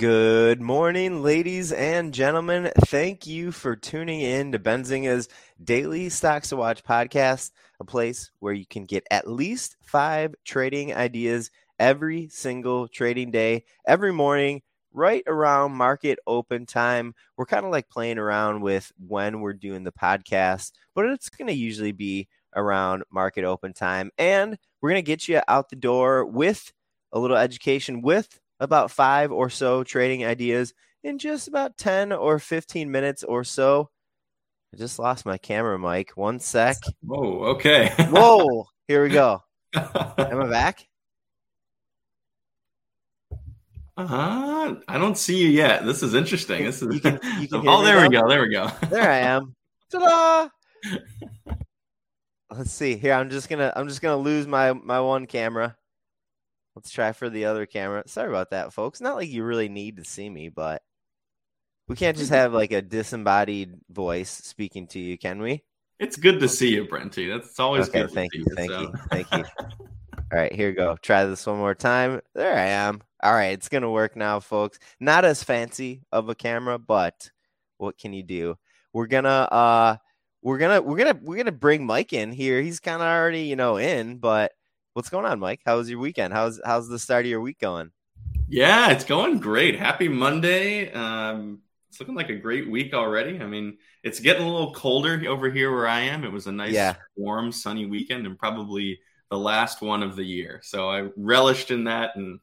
Good morning, ladies and gentlemen. Thank you for tuning in to Benzinga's Daily Stocks to Watch podcast, a place where you can get at least five trading ideas every single trading day, every morning, right around market open time. We're kind of like playing around with when we're doing the podcast, but it's going to usually be around market open time. And we're going to get you out the door with a little education, with about five or so trading ideas in just about 10 or 15 minutes or so. I just lost my camera mic. One sec. Whoa, okay. Whoa, here we go. Am I back? Uh, I don't see you yet. This is interesting. This is You can- you can Oh, there we go. There we go. There I am. Ta-da! Let's see. Here, I'm just gonna I'm just gonna lose my my one camera. Let's try for the other camera. Sorry about that, folks. Not like you really need to see me, but we can't just have like a disembodied voice speaking to you, can we? It's good to see you, Brenty. That's always Okay, good. to thank see you, thank so. you, thank you. All right, here we go. Try this one more time. There I am. All right, it's gonna work now, folks. Not as fancy of a camera, but what can you do? We're gonna uh we're gonna we're gonna we're gonna bring Mike in here. He's kind of already, you know, in, but what's going on, Mike? How was your weekend? How's how's the start of your week going? Yeah, it's going great. Happy Monday. Um, it's looking like a great week already. I mean, it's getting a little colder over here where I am. It was a nice, Yeah. warm, sunny weekend, and probably the last one of the year. So I relished in that, and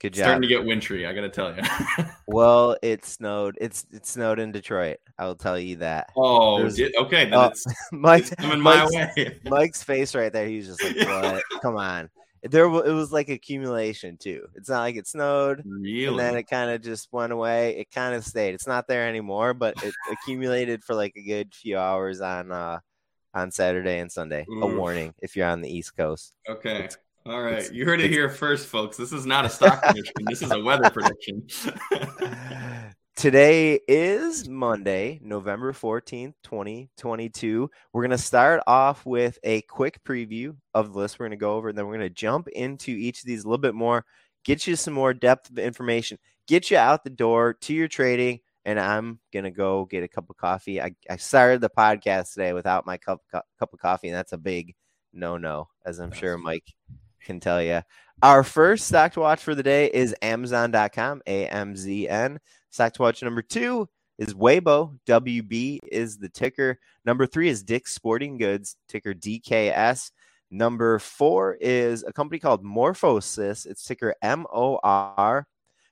Good job. starting to get wintry. I got to tell you. Well, it snowed. It's it snowed in Detroit. I will tell you that. oh, There's- okay. Then Oh, it's, Mike, coming my Mike's- way. Mike's face right there. He was just like, "What? Come on!" There, it was like accumulation too. It's not like it snowed and then it kind of just went away. It kind of stayed. It's not there anymore, but it accumulated for like a good few hours on uh on Saturday and Sunday. A warning if you're on the East Coast. Okay. It's- All right. it's- You heard it here first, folks. This is not a stock prediction. This is a weather prediction. Today is Monday, November 14th, 2022. We're going to start off with a quick preview of the list we're going to go over, and then we're going to jump into each of these a little bit more, get you some more depth of information, get you out the door to your trading, and I'm going to go get a cup of coffee. I, I started the podcast today without my cup, cup, cup of coffee, and that's a big no no, as I'm sure Mike can tell you. Our first stock to watch for the day is Amazon.com, A M Z N. Stock to watch number two is Weibo. WB is the ticker. Number three is Dick's Sporting Goods, ticker DKS. Number four is a company called MorphoSys. It's ticker MOR.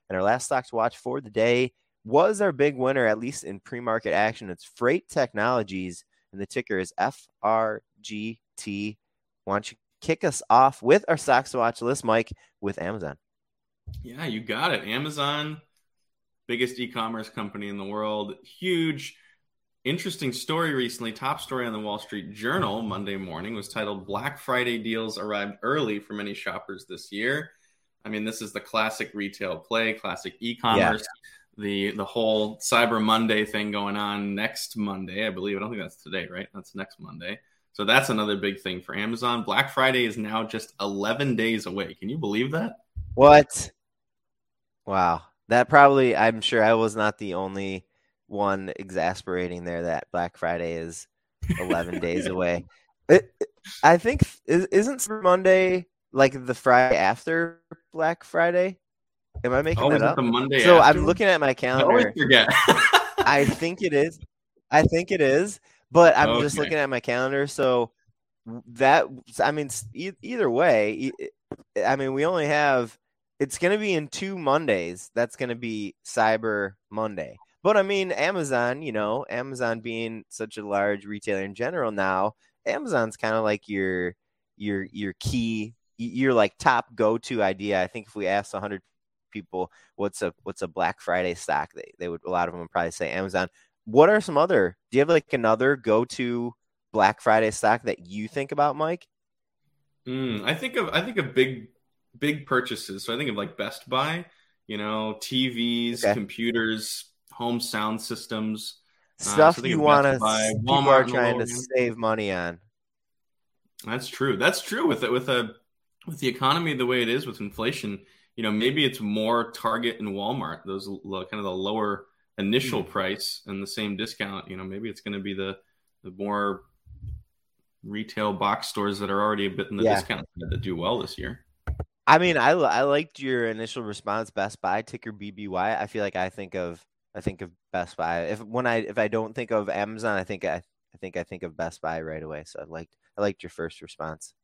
And our last stock to watch for the day was our big winner, at least in pre market action. It's Freight Technologies, and the ticker is FRGT. Why don't you kick us off with our stocks to watch list, Mike, with Amazon? yeah, you got it. Amazon, biggest e-commerce company in the world. Huge, interesting story recently. Top story on the Wall Street Journal Monday morning was titled "Black Friday deals arrived early for many shoppers this year." I mean, this is the classic retail play, classic e-commerce. The the whole Cyber Monday thing going on next Monday, I believe. I don't think that's today, right? That's next Monday. So that's another big thing for Amazon. Black Friday is now just 11 days away. Can you believe that? What? Wow. That probably, I'm sure I was not the only one exasperating there that Black Friday is 11 days away. It, I think, is- isn't Monday like the Friday after Black Friday? Am I making Oh, that up? the Monday So after? I'm looking at my calendar. I always forget. I think it is. I think it is, but I'm oh, just looking at my calendar. So that I mean, e- either way, I mean, we only have. It's going to be in two Mondays. That's going to be Cyber Monday. But I mean, Amazon. You know, Amazon being such a large retailer in general now, Amazon's kind of like your your your key, your like top go to idea. I think if we asked 100 people what's a what's a Black Friday stock, they they would a lot of them would probably say Amazon. What are some other? Do you have like another go to Black Friday stock that you think about, Mike? Mm, I think of I think of big big purchases. So I think of like Best Buy, you know, TVs, Okay. computers, home sound systems. Uh, Stuff so you want to people Walmart are trying to save money on. That's true. That's true with it with a with the economy the way it is with inflation. you know, maybe it's more Target and Walmart, those kind of the lower initial mm-hmm. price and the same discount. You know, maybe it's going to be the the more retail box stores that are already a bit in the yeah. discount that do well this year. I mean, I I liked your initial response. Best Buy ticker BBY. I feel like I think of I think of Best Buy. If when I if I don't think of Amazon, I think I I think I think of Best Buy right away. So I liked I liked your first response.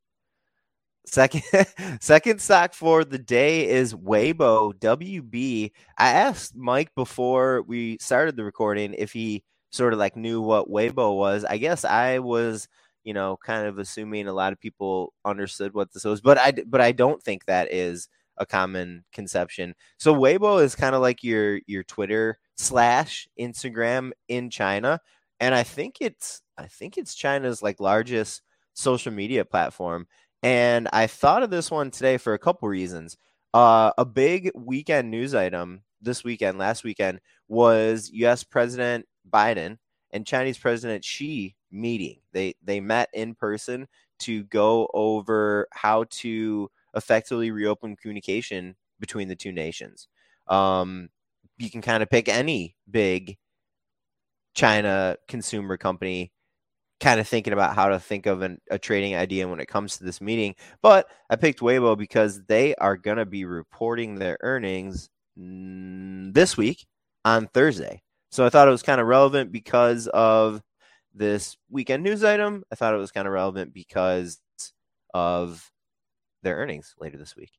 Second second stock for the day is Weibo WB. I asked Mike before we started the recording if he sort of like knew what Weibo was. I guess I was you know, kind of assuming a lot of people understood what this was, but I but I don't think that is a common conception. So Weibo is kind of like your your Twitter slash Instagram in China, and I think it's I think it's China's like largest social media platform. And I thought of this one today for a couple reasons. Uh, a big weekend news item this weekend, last weekend, was U.S. President Biden and Chinese President Xi meeting. They they met in person to go over how to effectively reopen communication between the two nations. Um, you can kind of pick any big China consumer company kind of thinking about how to think of an, a trading idea when it comes to this meeting. But I picked Weibo because they are going to be reporting their earnings this week on Thursday. So I thought it was kind of relevant because of this weekend news item. I thought it was kind of relevant because of their earnings later this week.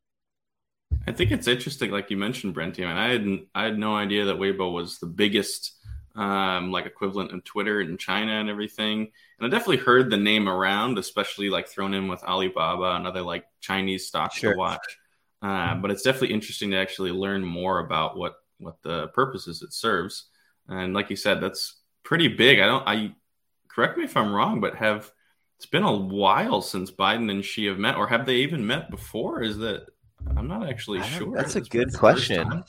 I think it's interesting, like you mentioned, Brent. I mean, I had I had no idea that Weibo was the biggest um, like equivalent of Twitter in China and everything. And I definitely heard the name around, especially like thrown in with Alibaba and other like Chinese stocks sure. to watch. Uh, but it's definitely interesting to actually learn more about what what the purposes it serves. And like you said, that's pretty big. I don't. I correct me if I'm wrong, but have it's been a while since Biden and Xi have met, or have they even met before? Is that I'm not actually sure. That's a good question.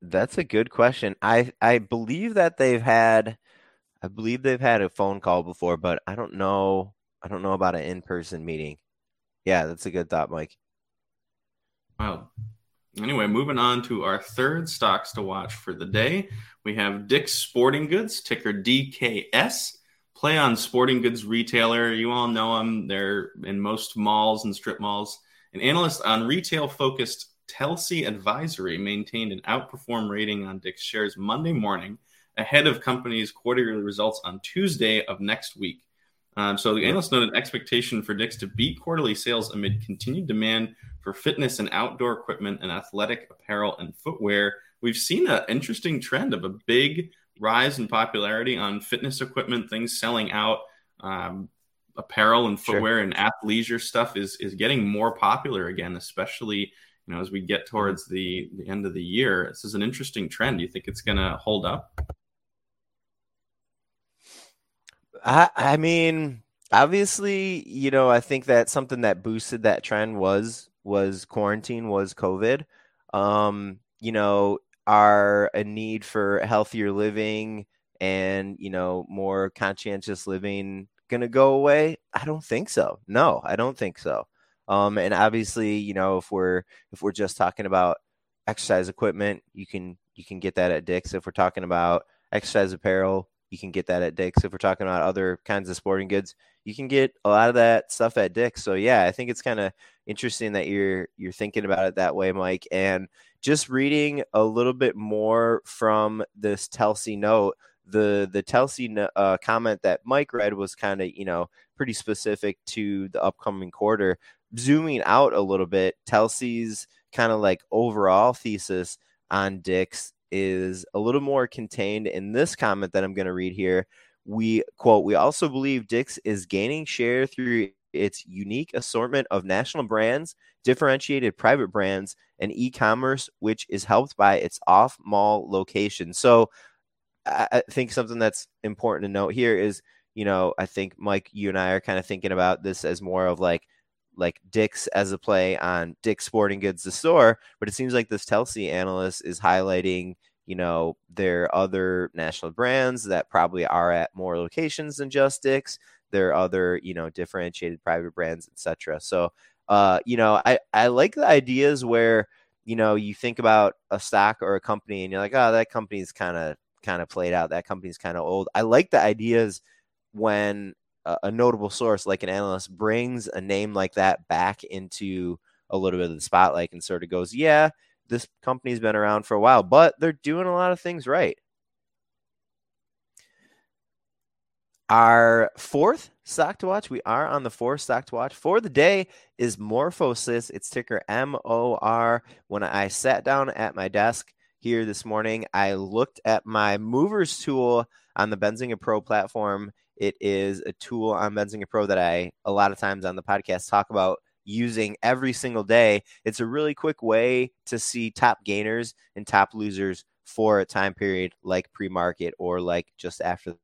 That's a good question. I I believe that they've had I believe they've had a phone call before, but I don't know I don't know about an in-person meeting. Yeah, that's a good thought, Mike. Wow. Anyway, moving on to our third stocks to watch for the day. We have Dick's Sporting Goods, ticker DKS. Play on sporting goods retailer. You all know them. They're in most malls and strip malls. An analyst on retail focused Telsey Advisory maintained an outperform rating on Dick's shares Monday morning ahead of company's quarterly results on Tuesday of next week. Um, so the analyst noted expectation for Dick's to beat quarterly sales amid continued demand for fitness and outdoor equipment and athletic apparel and footwear. We've seen an interesting trend of a big rise in popularity on fitness equipment, things selling out. Um, apparel and footwear sure. and athleisure stuff is is getting more popular again, especially you know as we get towards the the end of the year. This is an interesting trend. Do you think it's going to hold up? I I mean, obviously, you know, I think that something that boosted that trend was was quarantine, was COVID. Um, you know, are a need for healthier living and you know more conscientious living going to go away? I don't think so. No, I don't think so. Um, and obviously, you know, if we're if we're just talking about exercise equipment, you can you can get that at Dick's. If we're talking about exercise apparel, you can get that at Dick's. If we're talking about other kinds of sporting goods, you can get a lot of that stuff at Dick's. So yeah, I think it's kind of interesting that you're you're thinking about it that way, Mike. And just reading a little bit more from this Telsey note, the the Telsey uh, comment that Mike read was kind of you know pretty specific to the upcoming quarter. Zooming out a little bit, Telsey's kind of like overall thesis on Dick's is a little more contained in this comment that I'm going to read here. We quote, we also believe Dick's is gaining share through its unique assortment of national brands, differentiated private brands, and e commerce, which is helped by its off mall location. So I think something that's important to note here is, you know, I think Mike, you and I are kind of thinking about this as more of like like Dick's as a play on Dick's Sporting Goods, the store. But it seems like this Telsey analyst is highlighting, you know, their other national brands that probably are at more locations than just Dick's. Their other, you know, differentiated private brands, etc. So uh, you know, I, I like the ideas where, you know, you think about a stock or a company and you're like, oh, that company's kind of kind of played out. That company's kind of old. I like the ideas when a notable source like an analyst brings a name like that back into a little bit of the spotlight and sort of goes, yeah, this company's been around for a while, but they're doing a lot of things right. Our fourth stock to watch, we are on the fourth stock to watch for the day is MorphoSys. It's ticker M O R. When I sat down at my desk here this morning, I looked at my movers tool on the Benzinga Pro platform. It is a tool on Benzinga Pro that I a lot of times on the podcast talk about using every single day. It's a really quick way to see top gainers and top losers for a time period like pre-market or like just after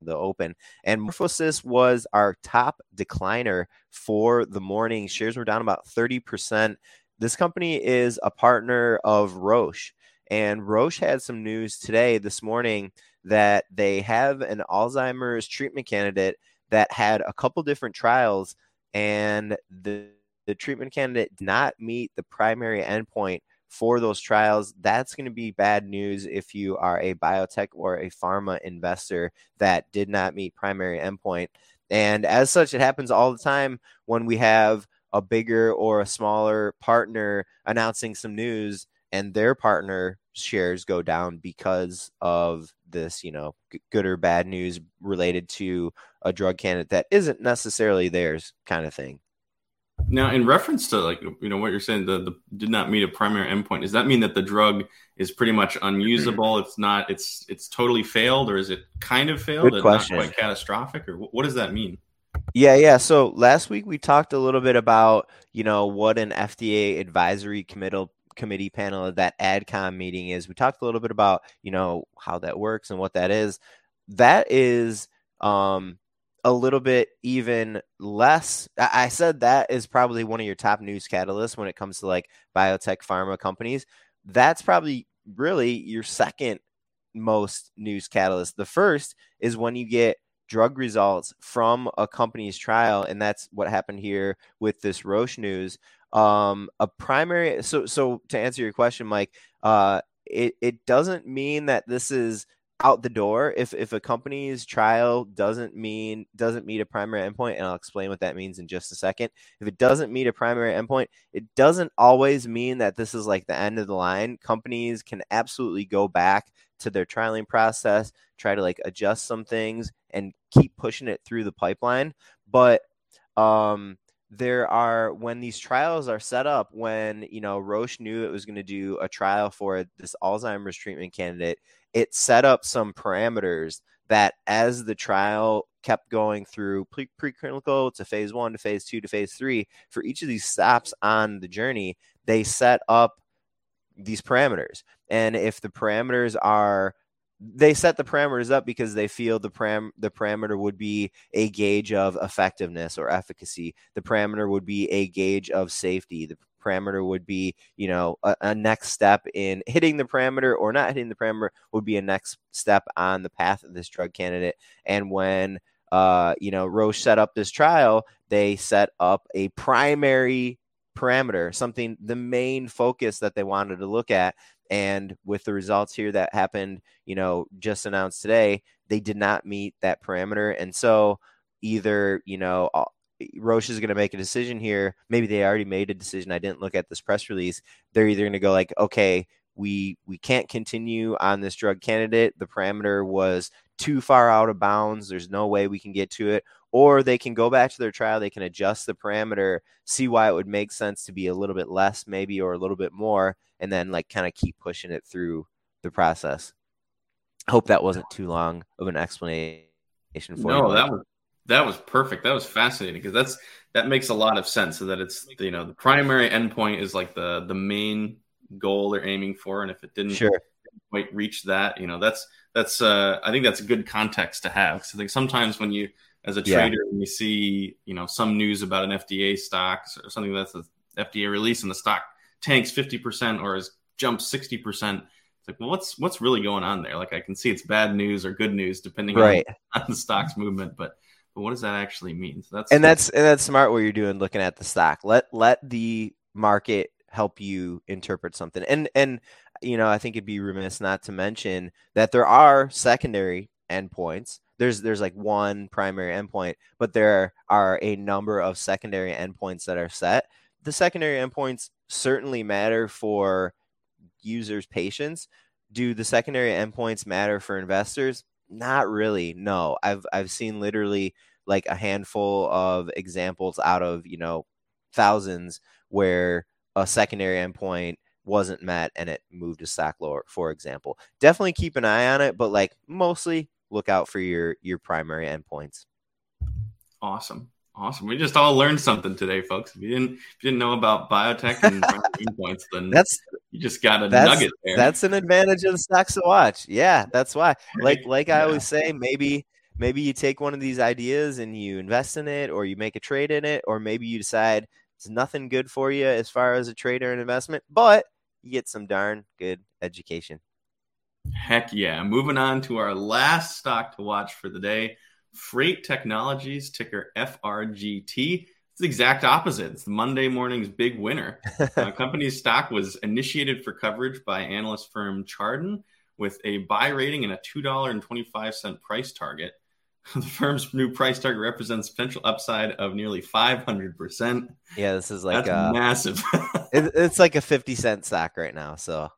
the open. And MorphoSys was our top decliner for the morning. Shares were down about 30%. This company is a partner of Roche. And Roche had some news today, this morning, that they have an Alzheimer's treatment candidate that had a couple different trials, and the, the treatment candidate did not meet the primary endpoint for those trials, that's going to be bad news if you are a biotech or a pharma investor that did not meet primary endpoint. And as such, it happens all the time when we have a bigger or a smaller partner announcing some news and their partner shares go down because of this, you know, good or bad news related to a drug candidate that isn't necessarily theirs kind of thing. Now, in reference to like you know what you're saying, the, the did not meet a primary endpoint. Does that mean that the drug is pretty much unusable? It's not. It's it's totally failed, or is it kind of failed? Good question. Not quite catastrophic, or what does that mean? Yeah, yeah. So last week we talked a little bit about you know what an FDA advisory committee committee panel of that AdCom meeting is. We talked a little bit about you know how that works and what that is. That is um a little bit even less. I said that is probably one of your top news catalysts when it comes to like biotech pharma companies. That's probably really your second most news catalyst. The first is when you get drug results from a company's trial, and that's what happened here with this Roche news. Um, a primary. So, so to answer your question, Mike, uh, it it doesn't mean that this is out the door if if a company's trial doesn't mean doesn't meet a primary endpoint and I'll explain what that means in just a second. If it doesn't meet a primary endpoint, it doesn't always mean that this is like the end of the line. Companies can absolutely go back to their trialing process, try to like adjust some things and keep pushing it through the pipeline, but um there are when these trials are set up when you know roche knew it was going to do a trial for this alzheimer's treatment candidate it set up some parameters that as the trial kept going through pre- preclinical to phase one to phase two to phase three for each of these stops on the journey they set up these parameters. And if the parameters are they set the parameters up because they feel the param the parameter would be a gauge of effectiveness or efficacy. The parameter would be a gauge of safety. The parameter would be, you know, a, a, next step in hitting the parameter or not hitting the parameter would be a next step on the path of this drug candidate. And when uh, you know, Roche set up this trial, they set up a primary parameter, something the main focus that they wanted to look at. And with the results here that happened, you know, just announced today, they did not meet that parameter. And so either, you know, Roche is going to make a decision here. Maybe they already made a decision. I didn't look at this press release. They're either going to go like, okay, we we can't continue on this drug candidate. The parameter was too far out of bounds. There's no way we can get to it. Or they can go back to their trial. They can adjust the parameter, see why it would make sense to be a little bit less, maybe, or a little bit more, and then like kind of keep pushing it through the process. Hope that wasn't too long of an explanation for no, you. that was that was perfect. That was fascinating because that's that makes a lot of sense. So that it's you know the primary endpoint is like the the main goal they're aiming for, and if it didn't sure. quite reach that, you know that's that's uh, I think that's a good context to have. Because I think sometimes when you as a trader yeah. when you see you know some news about an FDA stock or something that's an FDA release and the stock tanks fifty percent or has jumped sixty percent. It's like, well, what's what's really going on there? Like, I can see it's bad news or good news depending right. on, on the stock's movement, but but what does that actually mean? So that's and that's and that's smart what you're doing looking at the stock. Let let the market help you interpret something. And and you know, I think it'd be remiss not to mention that there are secondary endpoints. There's there's like one primary endpoint, but there are a number of secondary endpoints that are set. The secondary endpoints certainly matter for users' patience. Do the secondary endpoints matter for investors? Not really. No. I've I've seen literally like a handful of examples out of, you know, thousands where a secondary endpoint wasn't met and it moved to stock lower, for example. Definitely keep an eye on it, but like mostly look out for your your primary endpoints. Awesome. Awesome. We just all learned something today, folks. If you didn't if you didn't know about biotech and endpoints, then that's you just got a nugget there. That's an advantage of the stocks to watch. Yeah, that's why. Like like yeah. I always say, maybe maybe you take one of these ideas and you invest in it or you make a trade in it, or maybe you decide it's nothing good for you as far as a trade or an investment, but you get some darn good education. Heck yeah. Moving on to our last stock to watch for the day Freight Technologies, ticker FRGT. It's the exact opposite. It's the Monday morning's big winner. uh, company's stock was initiated for coverage by analyst firm Chardan with a buy rating and a $2.25 price target. The firm's new price target represents potential upside of nearly 500%. Yeah, this is like That's a, massive. it, it's like a 50 cent stock right now. So,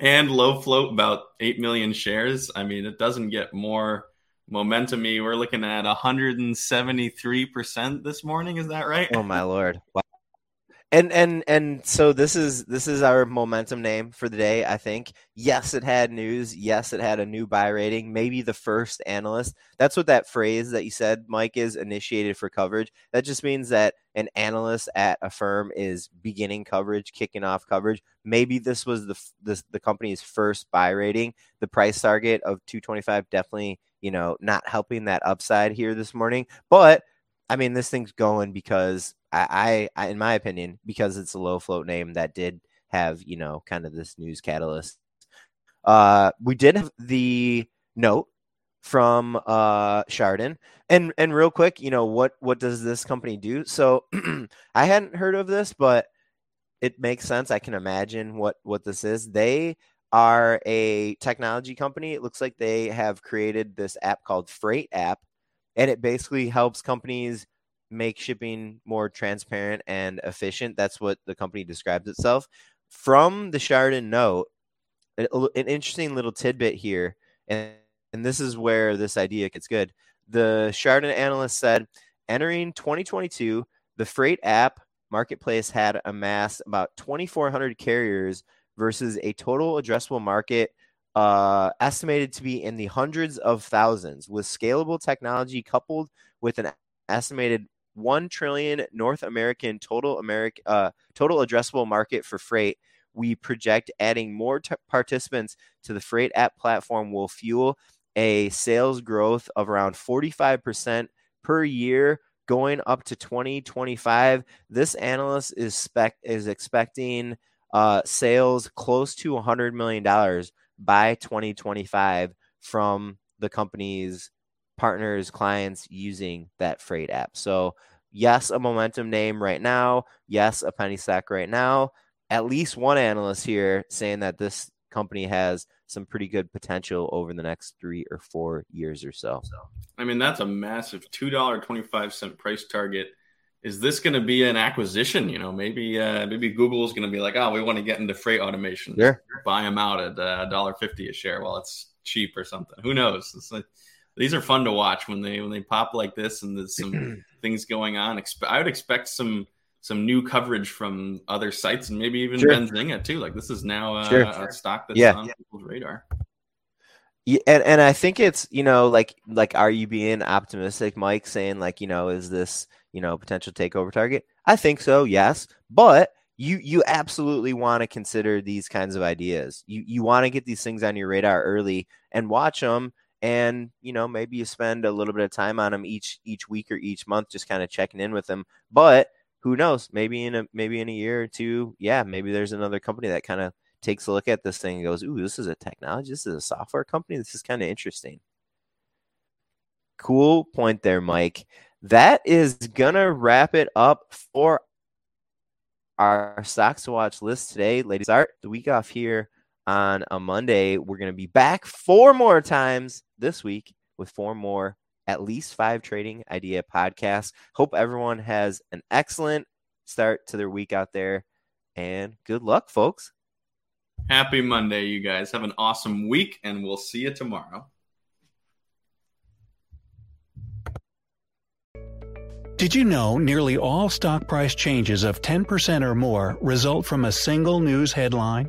and low float about 8 million shares. I mean, it doesn't get more momentum We're looking at 173% this morning. Is that right? Oh, my Lord. Wow and and and so this is this is our momentum name for the day i think. Yes it had news. Yes it had a new buy rating. Maybe the first analyst. That's what that phrase that you said mike is initiated for coverage. That just means that an analyst at a firm is beginning coverage kicking off coverage. Maybe this was the the, the company's first buy rating. The price target of 225 definitely you know not helping that upside here this morning. But I mean, this thing's going because I, I, in my opinion, because it's a low float name that did have, you know, kind of this news catalyst. Uh, we did have the note from uh Chardan. And and real quick, you know, what what does this company do? So I hadn't heard of this, but it makes sense. I can imagine what what this is. They are a technology company. It looks like they have created this app called Freight app and it basically helps companies make shipping more transparent and efficient. That's what the company describes itself. From the Chardan note, an, interesting little tidbit here, and, and this is where this idea gets good. The Chardan analyst said, entering 2022, the freight app marketplace had amassed about 2,400 carriers versus a total addressable market uh, estimated to be in the hundreds of thousands. With scalable technology coupled with an estimated 1 trillion North American total American uh, total addressable market for freight, we project adding more t- participants to the freight app platform will fuel a sales growth of around 45% per year going up to 2025. This analyst is spec is expecting uh, sales close to 100 million dollars by 2025 from the company's partners, clients using that freight app. So, yes, a momentum name right now. Yes, a penny stock right now. At least one analyst here saying that this company has some pretty good potential over the next three or four years or so. I mean, that's a massive $2.25 price target is this going to be an acquisition? You know, maybe uh, maybe Google is going to be like, oh, we want to get into freight automation. Sure. Buy them out at a uh, dollar fifty a share while it's cheap or something. Who knows? Like, these are fun to watch when they when they pop like this and there's some things going on. I would expect some some new coverage from other sites and maybe even sure. Benzinga too. Like this is now uh, sure. a stock that's yeah. on people's radar. Yeah, and, and I think it's you know like like are you being optimistic, Mike, saying like you know is this you know, potential takeover target? I think so, yes. But you you absolutely want to consider these kinds of ideas. You you want to get these things on your radar early and watch them and you know maybe you spend a little bit of time on them each each week or each month just kind of checking in with them. But who knows? Maybe in a maybe in a year or two, yeah, maybe there's another company that kind of takes a look at this thing and goes, "Ooh, this is a technology. This is a software company. This is kind of interesting." Cool point there, Mike. That is gonna wrap it up for our stocks to watch list today. Ladies, art the week off here on a Monday. We're gonna be back four more times this week with four more at least five trading idea podcasts. Hope everyone has an excellent start to their week out there and good luck, folks. Happy Monday, you guys. Have an awesome week, and we'll see you tomorrow. Did you know nearly all stock price changes of 10% or more result from a single news headline?